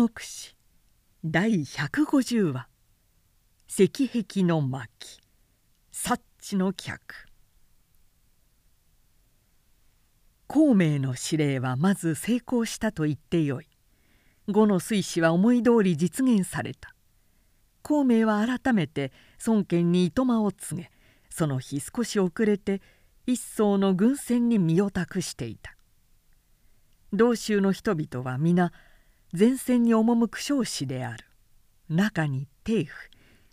国史第150話「石壁の巻察知の客」孔明の指令はまず成功したと言ってよい。呉の水死は思い通り実現された。孔明は改めて孫権に糸間を告げその日少し遅れて一層の軍船に身を託していた。道州の人々は皆前線に赴く将士である中に帝府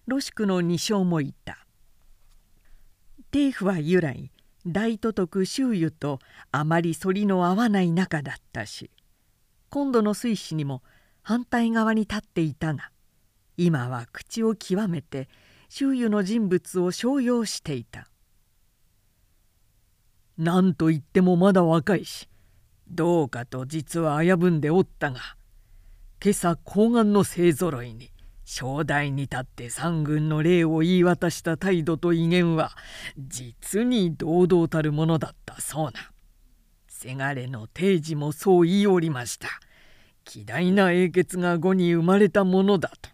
ロシクの二将もいた帝府は由来大都督周囲とあまり反りの合わない仲だったし今度の水死にも反対側に立っていたが今は口を極めて周囲の人物を商用していた。何と言ってもまだ若いしどうかと実は危ぶんでおったが今朝高顔の勢ぞろいに正代に立って三軍の礼を言い渡した態度と威厳は実に堂々たるものだったそうな。せがれの定時もそう言いおりました。偉大な英傑が後に生まれたものだと。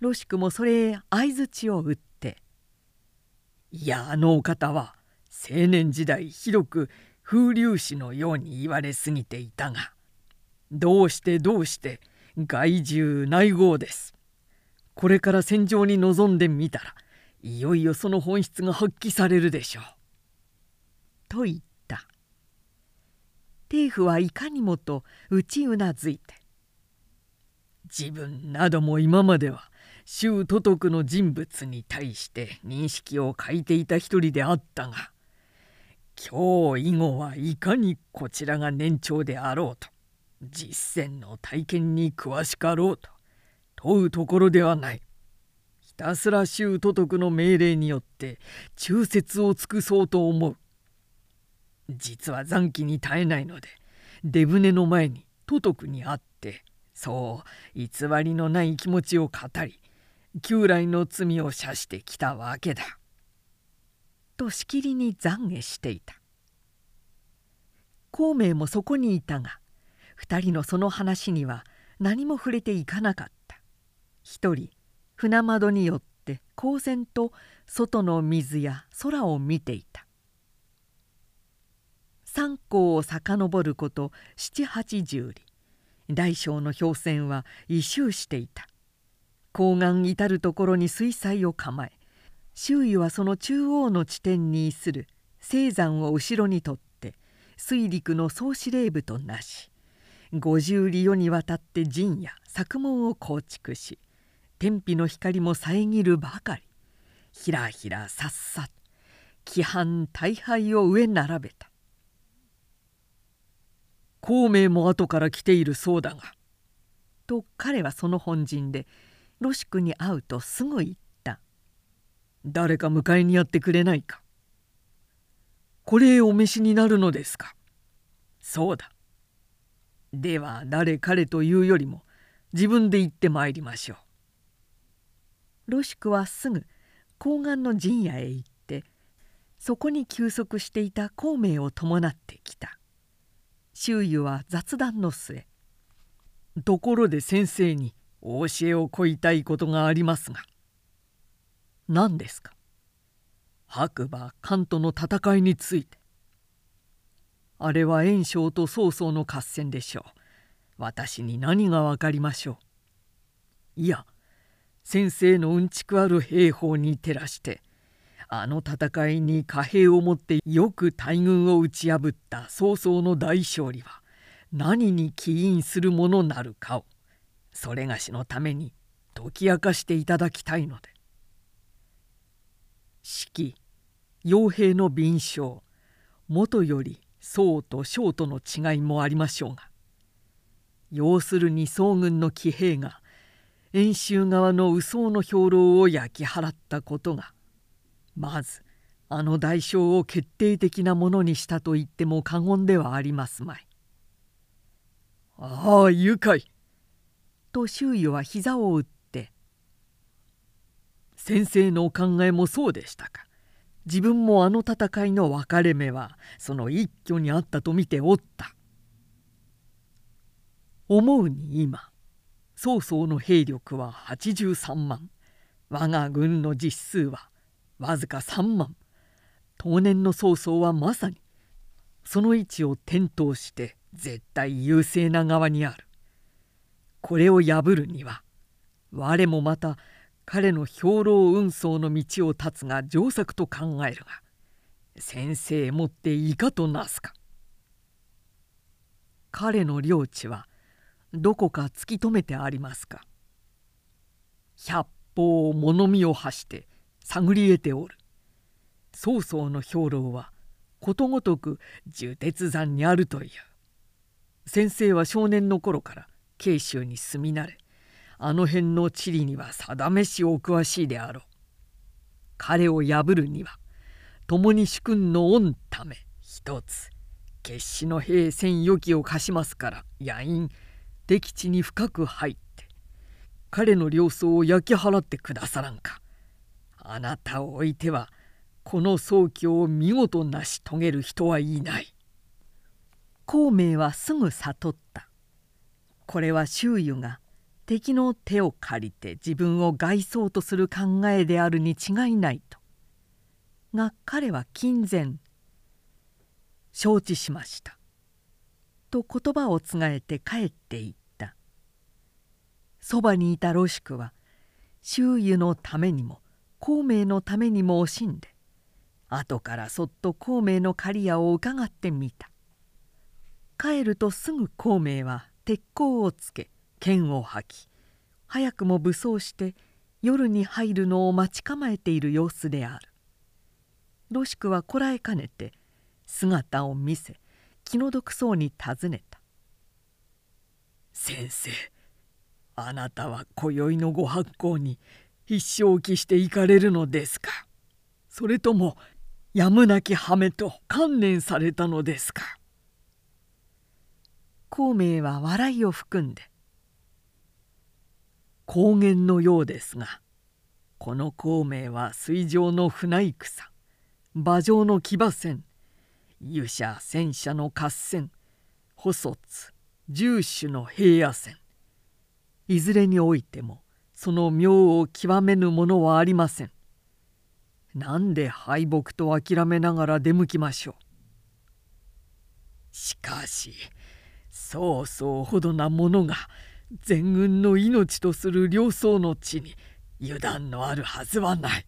ロシクもそれへ相づちを打って「いやあのお方は青年時代広く風流詩のように言われすぎていたがどうしてどうして害獣内号です。これから戦場に臨んでみたらいよいよその本質が発揮されるでしょう。と言った帝府はいかにもと打ちうなずいて自分なども今までは周都督の人物に対して認識を欠いていた一人であったが今日以後はいかにこちらが年長であろうと実践の体験に詳しかろうと問うところではない。ひたすら周都督の命令によって忠説を尽くそうと思う。実は残機に耐えないので出船の前に都督に会ってそう偽りのない気持ちを語り旧来の罪を射してきたわけだ。としきりに懺悔していた孔明もそこにいたが2人のその話には何も触れていかなかった。一人船窓によって公然と外の水や空を見ていた。三港を遡ること七八十里。大小の氷船は異臭していた。高岸至る所に水彩を構え周囲はその中央の地点に位する青山を後ろにとって水陸の総司令部となし五十里夜にわたって陣や作門を構築し天日の光も遮るばかり。ひらひらさっさと規範大敗を上並べた。孔明も後から来ているそうだが」と彼はその本陣でロシクに会うとすぐ言った。誰か迎えにやってくれないか。これお召しになるのですか。そうだ。では誰彼というよりも自分で行ってまいりましょう。ロシクはすぐ高岸の陣屋へ行ってそこに休息していた孔明を伴ってきた。周囲は雑談の末「ところで先生にお教えを請いたいことがありますが何ですか？白馬関東の戦いについて。あれは袁紹と曹操の合戦でしょう。私に何が分かりましょう。いや先生のうんちくある兵法に照らしてあの戦いに貨幣を持ってよく大軍を打ち破った曹操の大勝利は何に起因するものなるかをそれがしのために解き明かしていただきたいので。式傭兵の敏捷もとより宋と小との違いもありましょうが要するに宋軍の騎兵が遠州側の右宋の兵糧を焼き払ったことがまずあの代償を決定的なものにしたと言っても過言ではありますまい。ああ愉快と周囲は膝を打って先生のお考えもそうでしたか自分もあの戦いの分かれ目はその一挙にあったと見ておった。思うに今曹操の兵力は83万。我が軍の実数はわずか3万。当年の曹操はまさにその位置を転倒して絶対優勢な側にある。これを破るには我もまた彼の兵糧運送の道を断つが上策と考えるが先生もっていかとなすか。彼の領地はどこか突き止めてありますか。百方物見を発して探り得ておる。曹操の兵糧はことごとく重鉄山にあるという。先生は少年の頃から慶州に住み慣れあの辺の地理には定めしお詳しいであろう。彼を破るには共に主君の御ため一つ決死の兵戦予期を貸しますから野因敵地に深く入って彼の領草を焼き払ってくださらんか。あなたを置いてはこの宗教を見事成し遂げる人はいない。孔明はすぐ悟った。これは周囲が敵の手を借りて自分を害そうとする考えであるに違いないと。が彼は金前承知しました。と言葉をつがえて帰っていった。そばにいたロシクは周囲のためにも孔明のためにも惜しんで後からそっと孔明の刈谷を伺ってみた。帰るとすぐ孔明は鉄鋼をつけ剣を吐き早くも武装して夜に入るのを待ち構えている様子である。ロシクはこらえかねて姿を見せ気の毒そうに尋ねた「先生あなたは今宵のご発行に必勝期して行かれるのですか？それともやむなき羽目と観念されたのですか?」孔明は笑いを含んで「高原のようですがこの孔明は水上の船戦馬上の騎馬戦勇者戦車の合戦補卒重種の平野戦いずれにおいてもその妙を極めぬものはありません。なんで敗北と諦めながら出向きましょう。しかしそうそうほどなものが全軍の命とする両僧の地に油断のあるはずはない。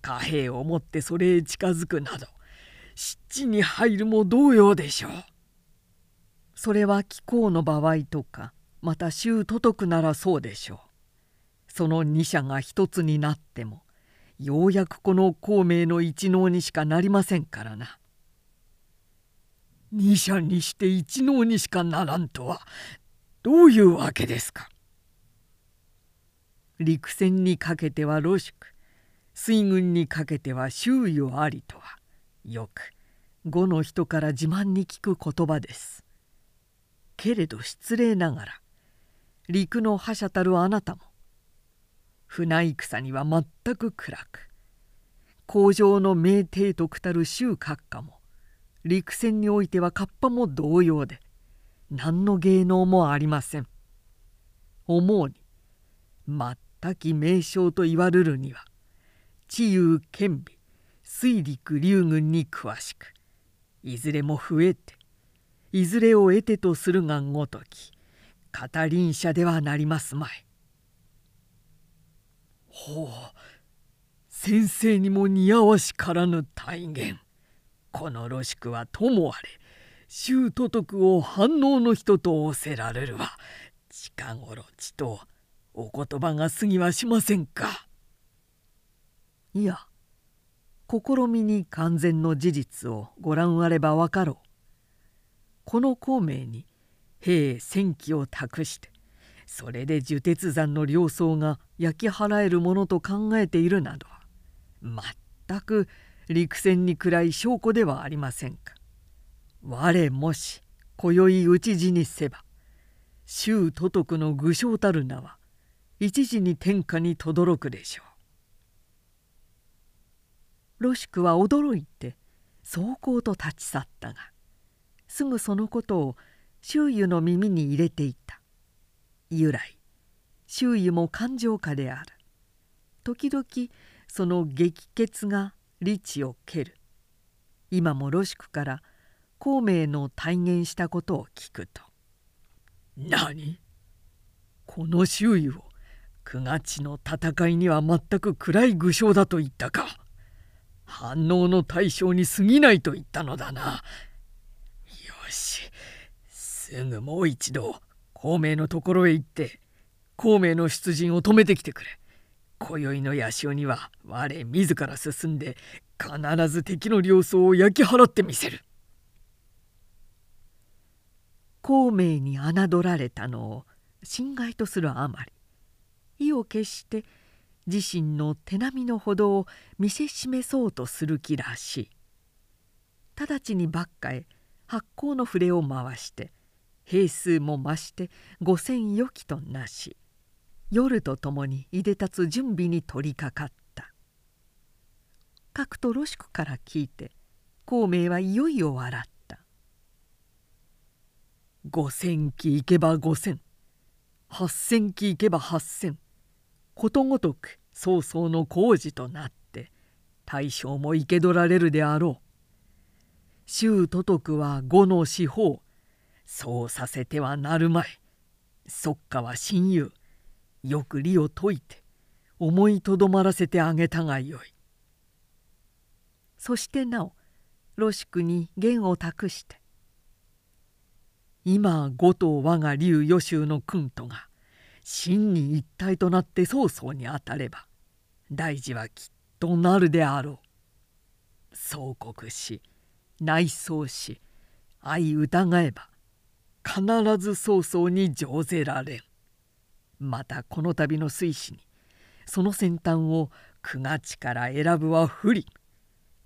貨幣をもってそれへ近づくなど湿地に入るも同様でしょう。それは貴公の場合とかまた衆都督ならそうでしょう。その二者が一つになってもようやくこの孔明の一能にしかなりませんからな。二者にして一能にしかならんとはどういうわけですか？陸戦にかけてはロシク水軍にかけては周囲をありとは。よく呉の人から自慢に聞く言葉です。けれど失礼ながら陸の覇者たるあなたも船戦には全く暗く。工場の名帝徳たる周閣下も陸戦においては河童も同様で何の芸能もありません。思うに全き名将と言われるには地遊兼備水陸竜軍に詳しくいずれも増えていずれを得てとするがごとき語り者ではなりますまい。ほう先生にも似合わしからぬ大言このロシクはともあれ周都督を反応の人と仰せられるは近頃ちとお言葉が過ぎはしませんか。いや試みに完全の事実をご覧あれば分かろう。この孔明に兵戦機を託してそれで樹鉄山の領草が焼き払えるものと考えているなどは全く陸戦に暗い証拠ではありませんか。我もし今宵討ち死にせば周都督の愚将たる名は一時に天下に轟くでしょう。ロシクは驚いて壮行と立ち去ったがすぐそのことを周囲の耳に入れていた。由来周囲も感情家である。時々その激血が理智を蹴る。今もロシクから孔明の体現したことを聞くと「何？この周囲を九月の戦いには全く暗い具象だと言ったか。反応の対象に過ぎないと言ったのだな。よし。すぐもう一度孔明のところへ行って孔明の出陣を止めてきてくれ。今宵の八潮には我自ら進んで必ず敵の領層を焼き払ってみせる。孔明に侮られたのを心外とするあまり。意を決して自身の手並みのほどを見せしめそうとする気らしい。直ちにばっかへ発行の触れを回して兵数も増して五千余機となし夜とともにいでたつ準備に取りかかった。角とロシクから聞いて孔明はいよいよ笑った「五千機行けば五千八千機行けば八千ことごとく曹操の工事となって大将も生け取られるであろう。周都督は呉の司法そうさせてはなるまい。そっかは親友よく理を解いて思いとどまらせてあげたがよい。そしてなおロシクに言を託して「今呉と我が竜予習の君とが真に一体となって曹操に当たれば大事はきっとなるであろう。総国し内装し相疑えば必ず曹操に乗ぜられん。またこの度の水死にその先端を九月から選ぶは不利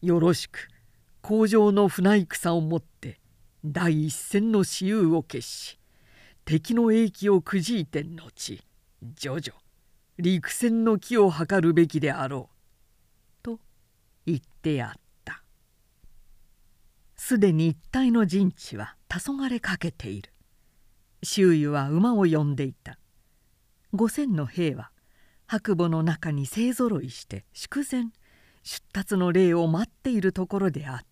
よろしく工場の船戦をもって第一線の私有を決し敵の英気をくじいて後徐々陸戦の木を図るべきであろう」と言ってやった。すでに一帯の陣地は黄昏かけている。周囲は馬を呼んでいた。5,000の兵は白母の中に勢ぞろいして祝前出立の礼を待っているところであった。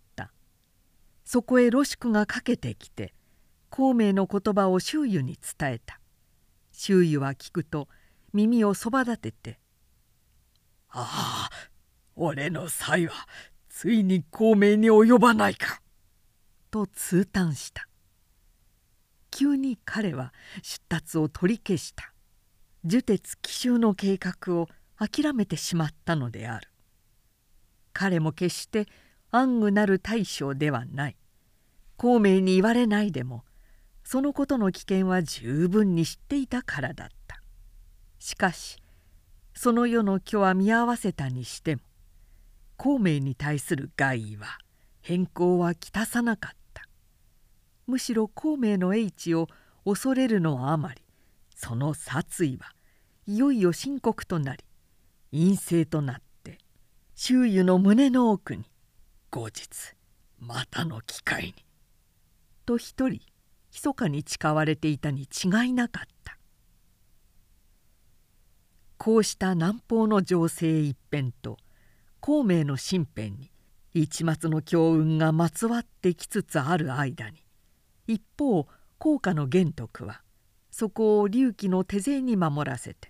そこへロシクがかけてきて孔明の言葉を周囲に伝えた。周囲は聞くと耳をそば立てて「ああ俺の才はついに孔明に及ばないか」と痛嘆した。急に彼は出立を取り消した。呪鉄奇襲の計画を諦めてしまったのである。彼も決して暗愚なる大将ではない。孔明に言われないでもそのことの危険は十分に知っていたからだった。しかしその世の虚は見合わせたにしても孔明に対する害意は変更はきたさなかった。むしろ孔明の英知を恐れるのあまりその殺意はいよいよ深刻となり陰性となって周囲の胸の奥に後日またの機会にと一人密かに誓われていたに違いなかった。こうした南方の情勢一変と孔明の身辺に一末の強運がまつわってきつつある間に一方高家の玄徳はそこを隆起の手勢に守らせて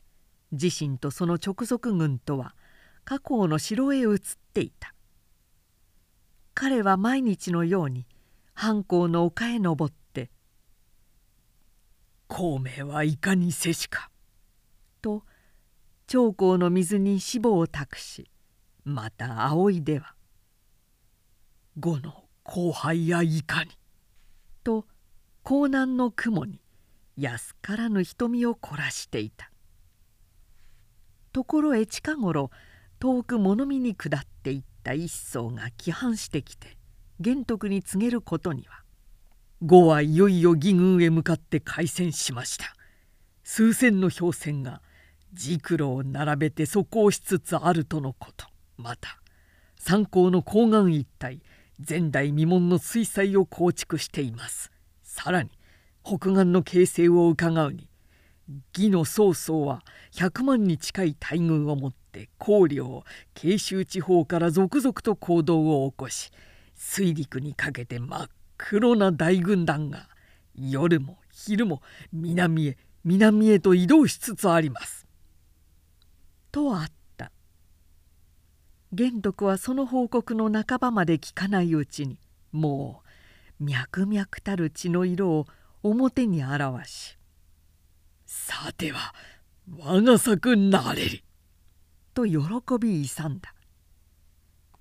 自身とその直属軍とは加工の城へ移っていた。彼は毎日のように藩校の丘へ登って孔明はいかにせしか」と長江の水に死亡を託しまた仰いでは「呉の後輩やいかに」と江南の雲に安からぬ瞳を凝らしていた。ところへ近頃遠く物見に下っていった一層が規範してきて玄徳に告げることには呉はいよいよ義軍へ向かって開戦しました。数千の氷船が軸路を並べて速攻しつつあるとのこと。また三港の港岸一帯前代未聞の水災を構築しています。さらに北岸の形勢をうかがうに義の曹操は100万に近い大軍を持って高陵慶州地方から続々と行動を起こし水陸にかけて真っ黒な大軍団が夜も昼も南へ南へと移動しつつあります。とあった。玄徳はその報告の半ばまで聞かないうちにもう脈々たる血の色を表に表し「さては我が作なれり」と喜び勇んだ。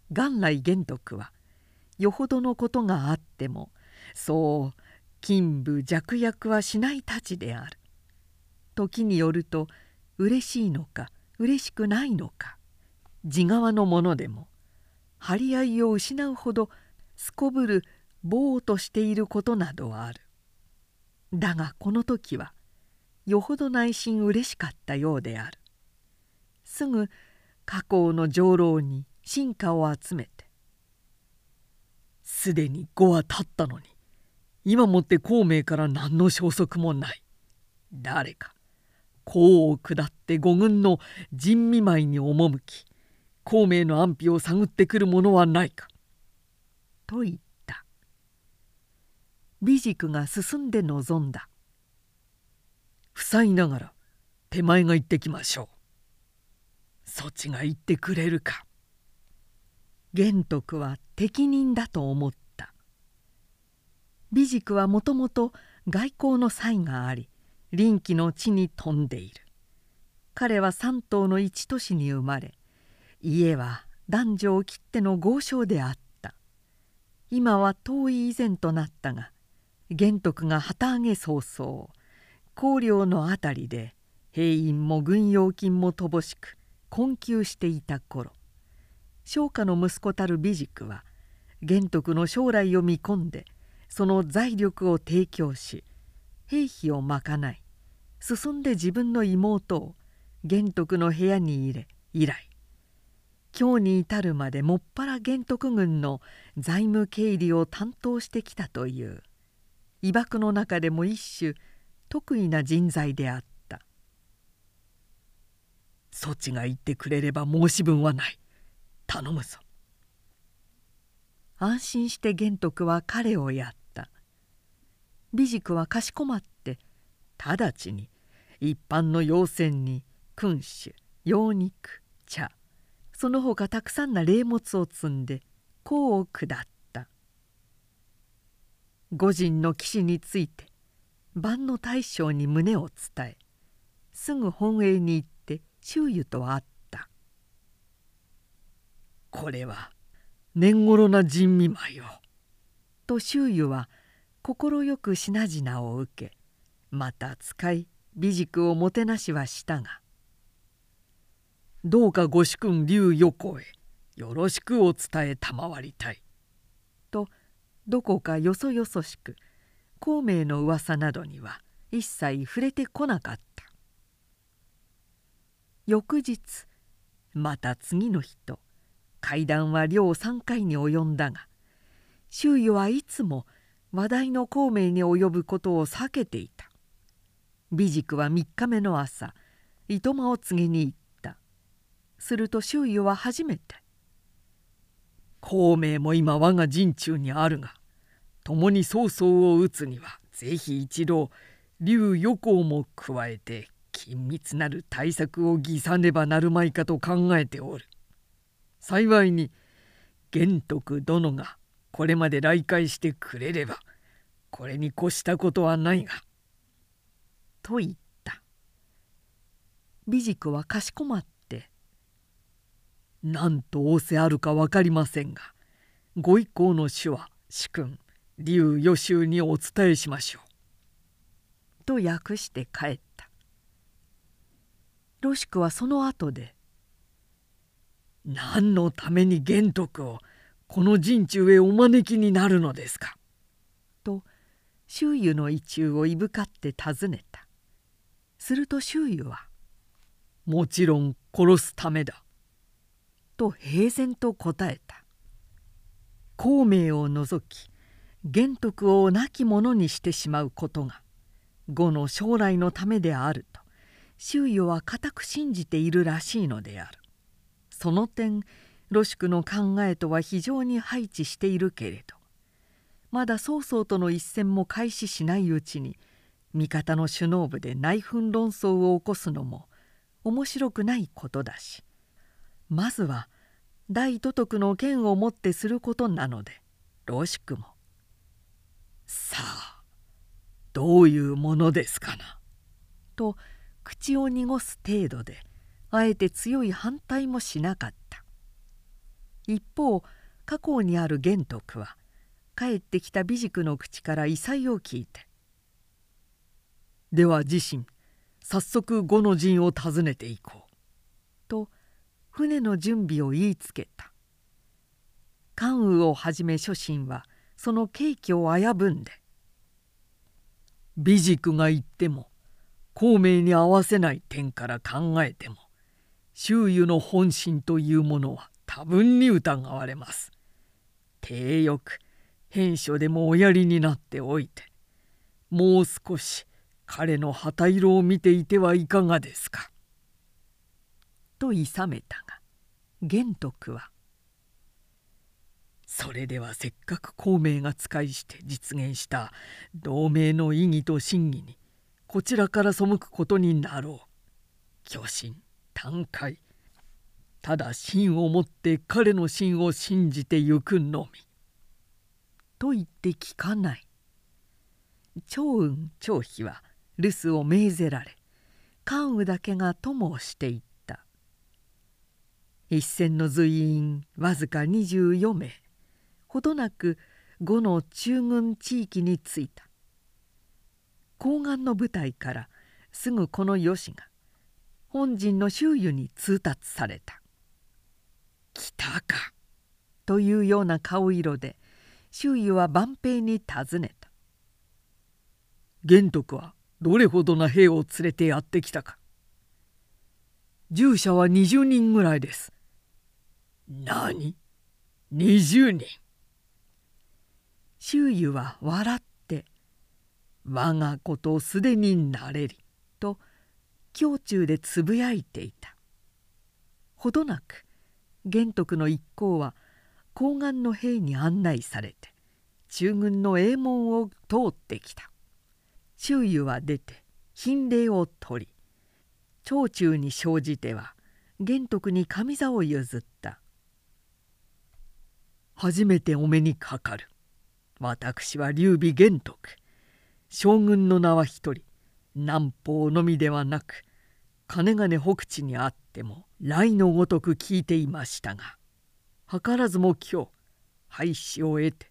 元来玄徳はよほどのことがあってもそう勤務弱役はしないたちである。時によると嬉しいのか嬉しくないのか地側のものでも張り合いを失うほどすこぶるぼうとしていることなどはある。だがこの時はよほど内心嬉しかったようである。すぐ家光の上老に進化を集めて「すでに5は経ったのに。今もって孔明から何の消息もない。誰か功を下って五軍の陣見舞いに赴き孔明の安否を探ってくるものはないか」と言った。美塾が進んで臨んだ。塞いながら手前が行ってきましょう。そっちが言ってくれるか。玄徳は適任だと思った。美塾はもともと外交の才があり臨機の地に富んでいる。彼は三島の一都市に生まれ家は男女を切っての豪商であった。今は遠い以前となったが玄徳が旗揚げ早々高陵の辺りで兵員も軍用金も乏しく困窮していた頃商家の息子たる美塾は玄徳の将来を見込んでその財力を提供し兵費を賄い進んで自分の妹を玄徳の部屋に入れ以来今日に至るまでもっぱら玄徳軍の財務経理を担当してきたという。伊爆の中でも一種得意な人材であった「そちが言ってくれれば申し分はない。頼むぞ」安心して玄徳は彼をやった。美塾はかしこまって直ちに一般の要船に君主羊肉茶その他たくさんな霊物を積んで甲を下った。御人の騎士について万の大将に胸を伝えすぐ本営に行って周囲と会った「これは年頃な人見舞を」と周囲は快く品々を受けまた使い美塾をもてなしはしたが「どうかご主君劉横へよろしくお伝え賜りたい」とどこかよそよそしく孔明の噂などには一切触れてこなかった。翌日また次の日と会談は両3回に及んだが周囲はいつも話題の孔明に及ぶことを避けていた美塾は3日目の朝糸間を告げに行ったすると周囲は初めて「孔明も今我が陣中にあるが共に曹操を討つには是非一度劉横行も加えて緊密なる対策を偽さねばなるまいかと考えておる。幸いに玄徳殿がこれまで来会してくれればこれに越したことはないがと言った。美塾はかしこまって「何と仰せあるか分かりませんがご一行の主は主君劉予習にお伝えしましょう」と訳して帰った。ロシクはその後で「何のために玄徳をこの陣中へお招きになるのですか?」と周囲の意中をいぶかって尋ねた。すると周囲は「もちろん殺すためだ」と平然と答えた。孔明を除き玄徳を亡き者にしてしまうことが呉の将来のためであると周囲は固く信じているらしいのである。その点ロシクの考えとは非常に配置しているけれどまだ曹操との一戦も開始しないうちに味方の首脳部で内紛論争を起こすのも面白くないことだしまずは大都督の剣をもってすることなのでロシクも「さあどういうものですかな」と口を濁す程度であえて強い反対もしなかった。一方過去にある玄徳は帰ってきた美塾の口から異彩を聞いて「では自身早速呉の陣を訪ねていこう」と船の準備を言いつけた。関羽をはじめ諸臣はその景気を危ぶんで「美塾が言っても孔明に合わせない点から考えても周囲の本心というものは多分に疑われます。体よく変書でもおやりになっておいてもう少し彼の旗色を見ていてはいかがですか。といさめたが玄徳は「それではせっかく孔明が使いして実現した同盟の意義と真偽にこちらから背くことになろう。巨神短快ただ真をもって彼の真を信じてゆくのみ」と言って聞かない。長雲長飛は留守を命ぜられ関羽だけが友をしていった。一戦の随員わずか24名ほどなく呉の中軍地域に着いた。高岸の部隊からすぐこの吉が本陣の周囲に通達された「来たか」というような顔色で周囲は万平に尋ねた「玄徳はどれほどな兵を連れてやってきたか」「従者は20人ぐらいです」「何？20人」周囲は笑って「我が子とすでになれり」胸中でつぶやいていた。ほどなく玄徳の一行は高岸の兵に案内されて中軍の営門を通ってきた。周囲は出て品礼を取り長中に生じては玄徳に上座を譲った「初めてお目にかかる。私は劉備玄徳。将軍の名は一人。南方のみではなく金金北地にあっても来のごとく聞いていましたが図らずも今日廃止を得て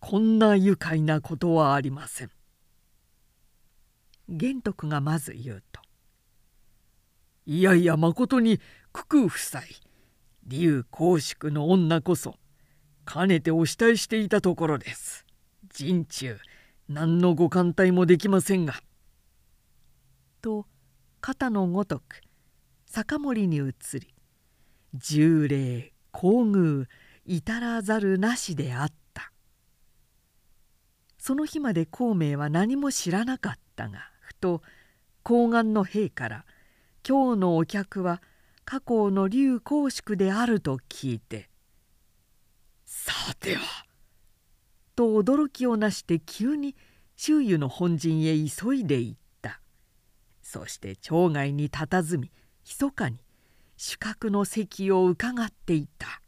こんな愉快なことはありません。玄徳がまず言うと「いやいやまことに九空夫妻竜公祝の女こそかねてお慕いしていたところです。陣中何のご艦隊もできませんが」。と肩のごとく酒盛に移り十礼厚遇至らざるなしであった。その日まで孔明は何も知らなかったがふと高岸の兵から今日のお客は加工の劉公祝であると聞いて「さては」と驚きをなして急に周囲の本陣へ急いでいた。そして町外に佇み密かに主角の席をうかがっていた。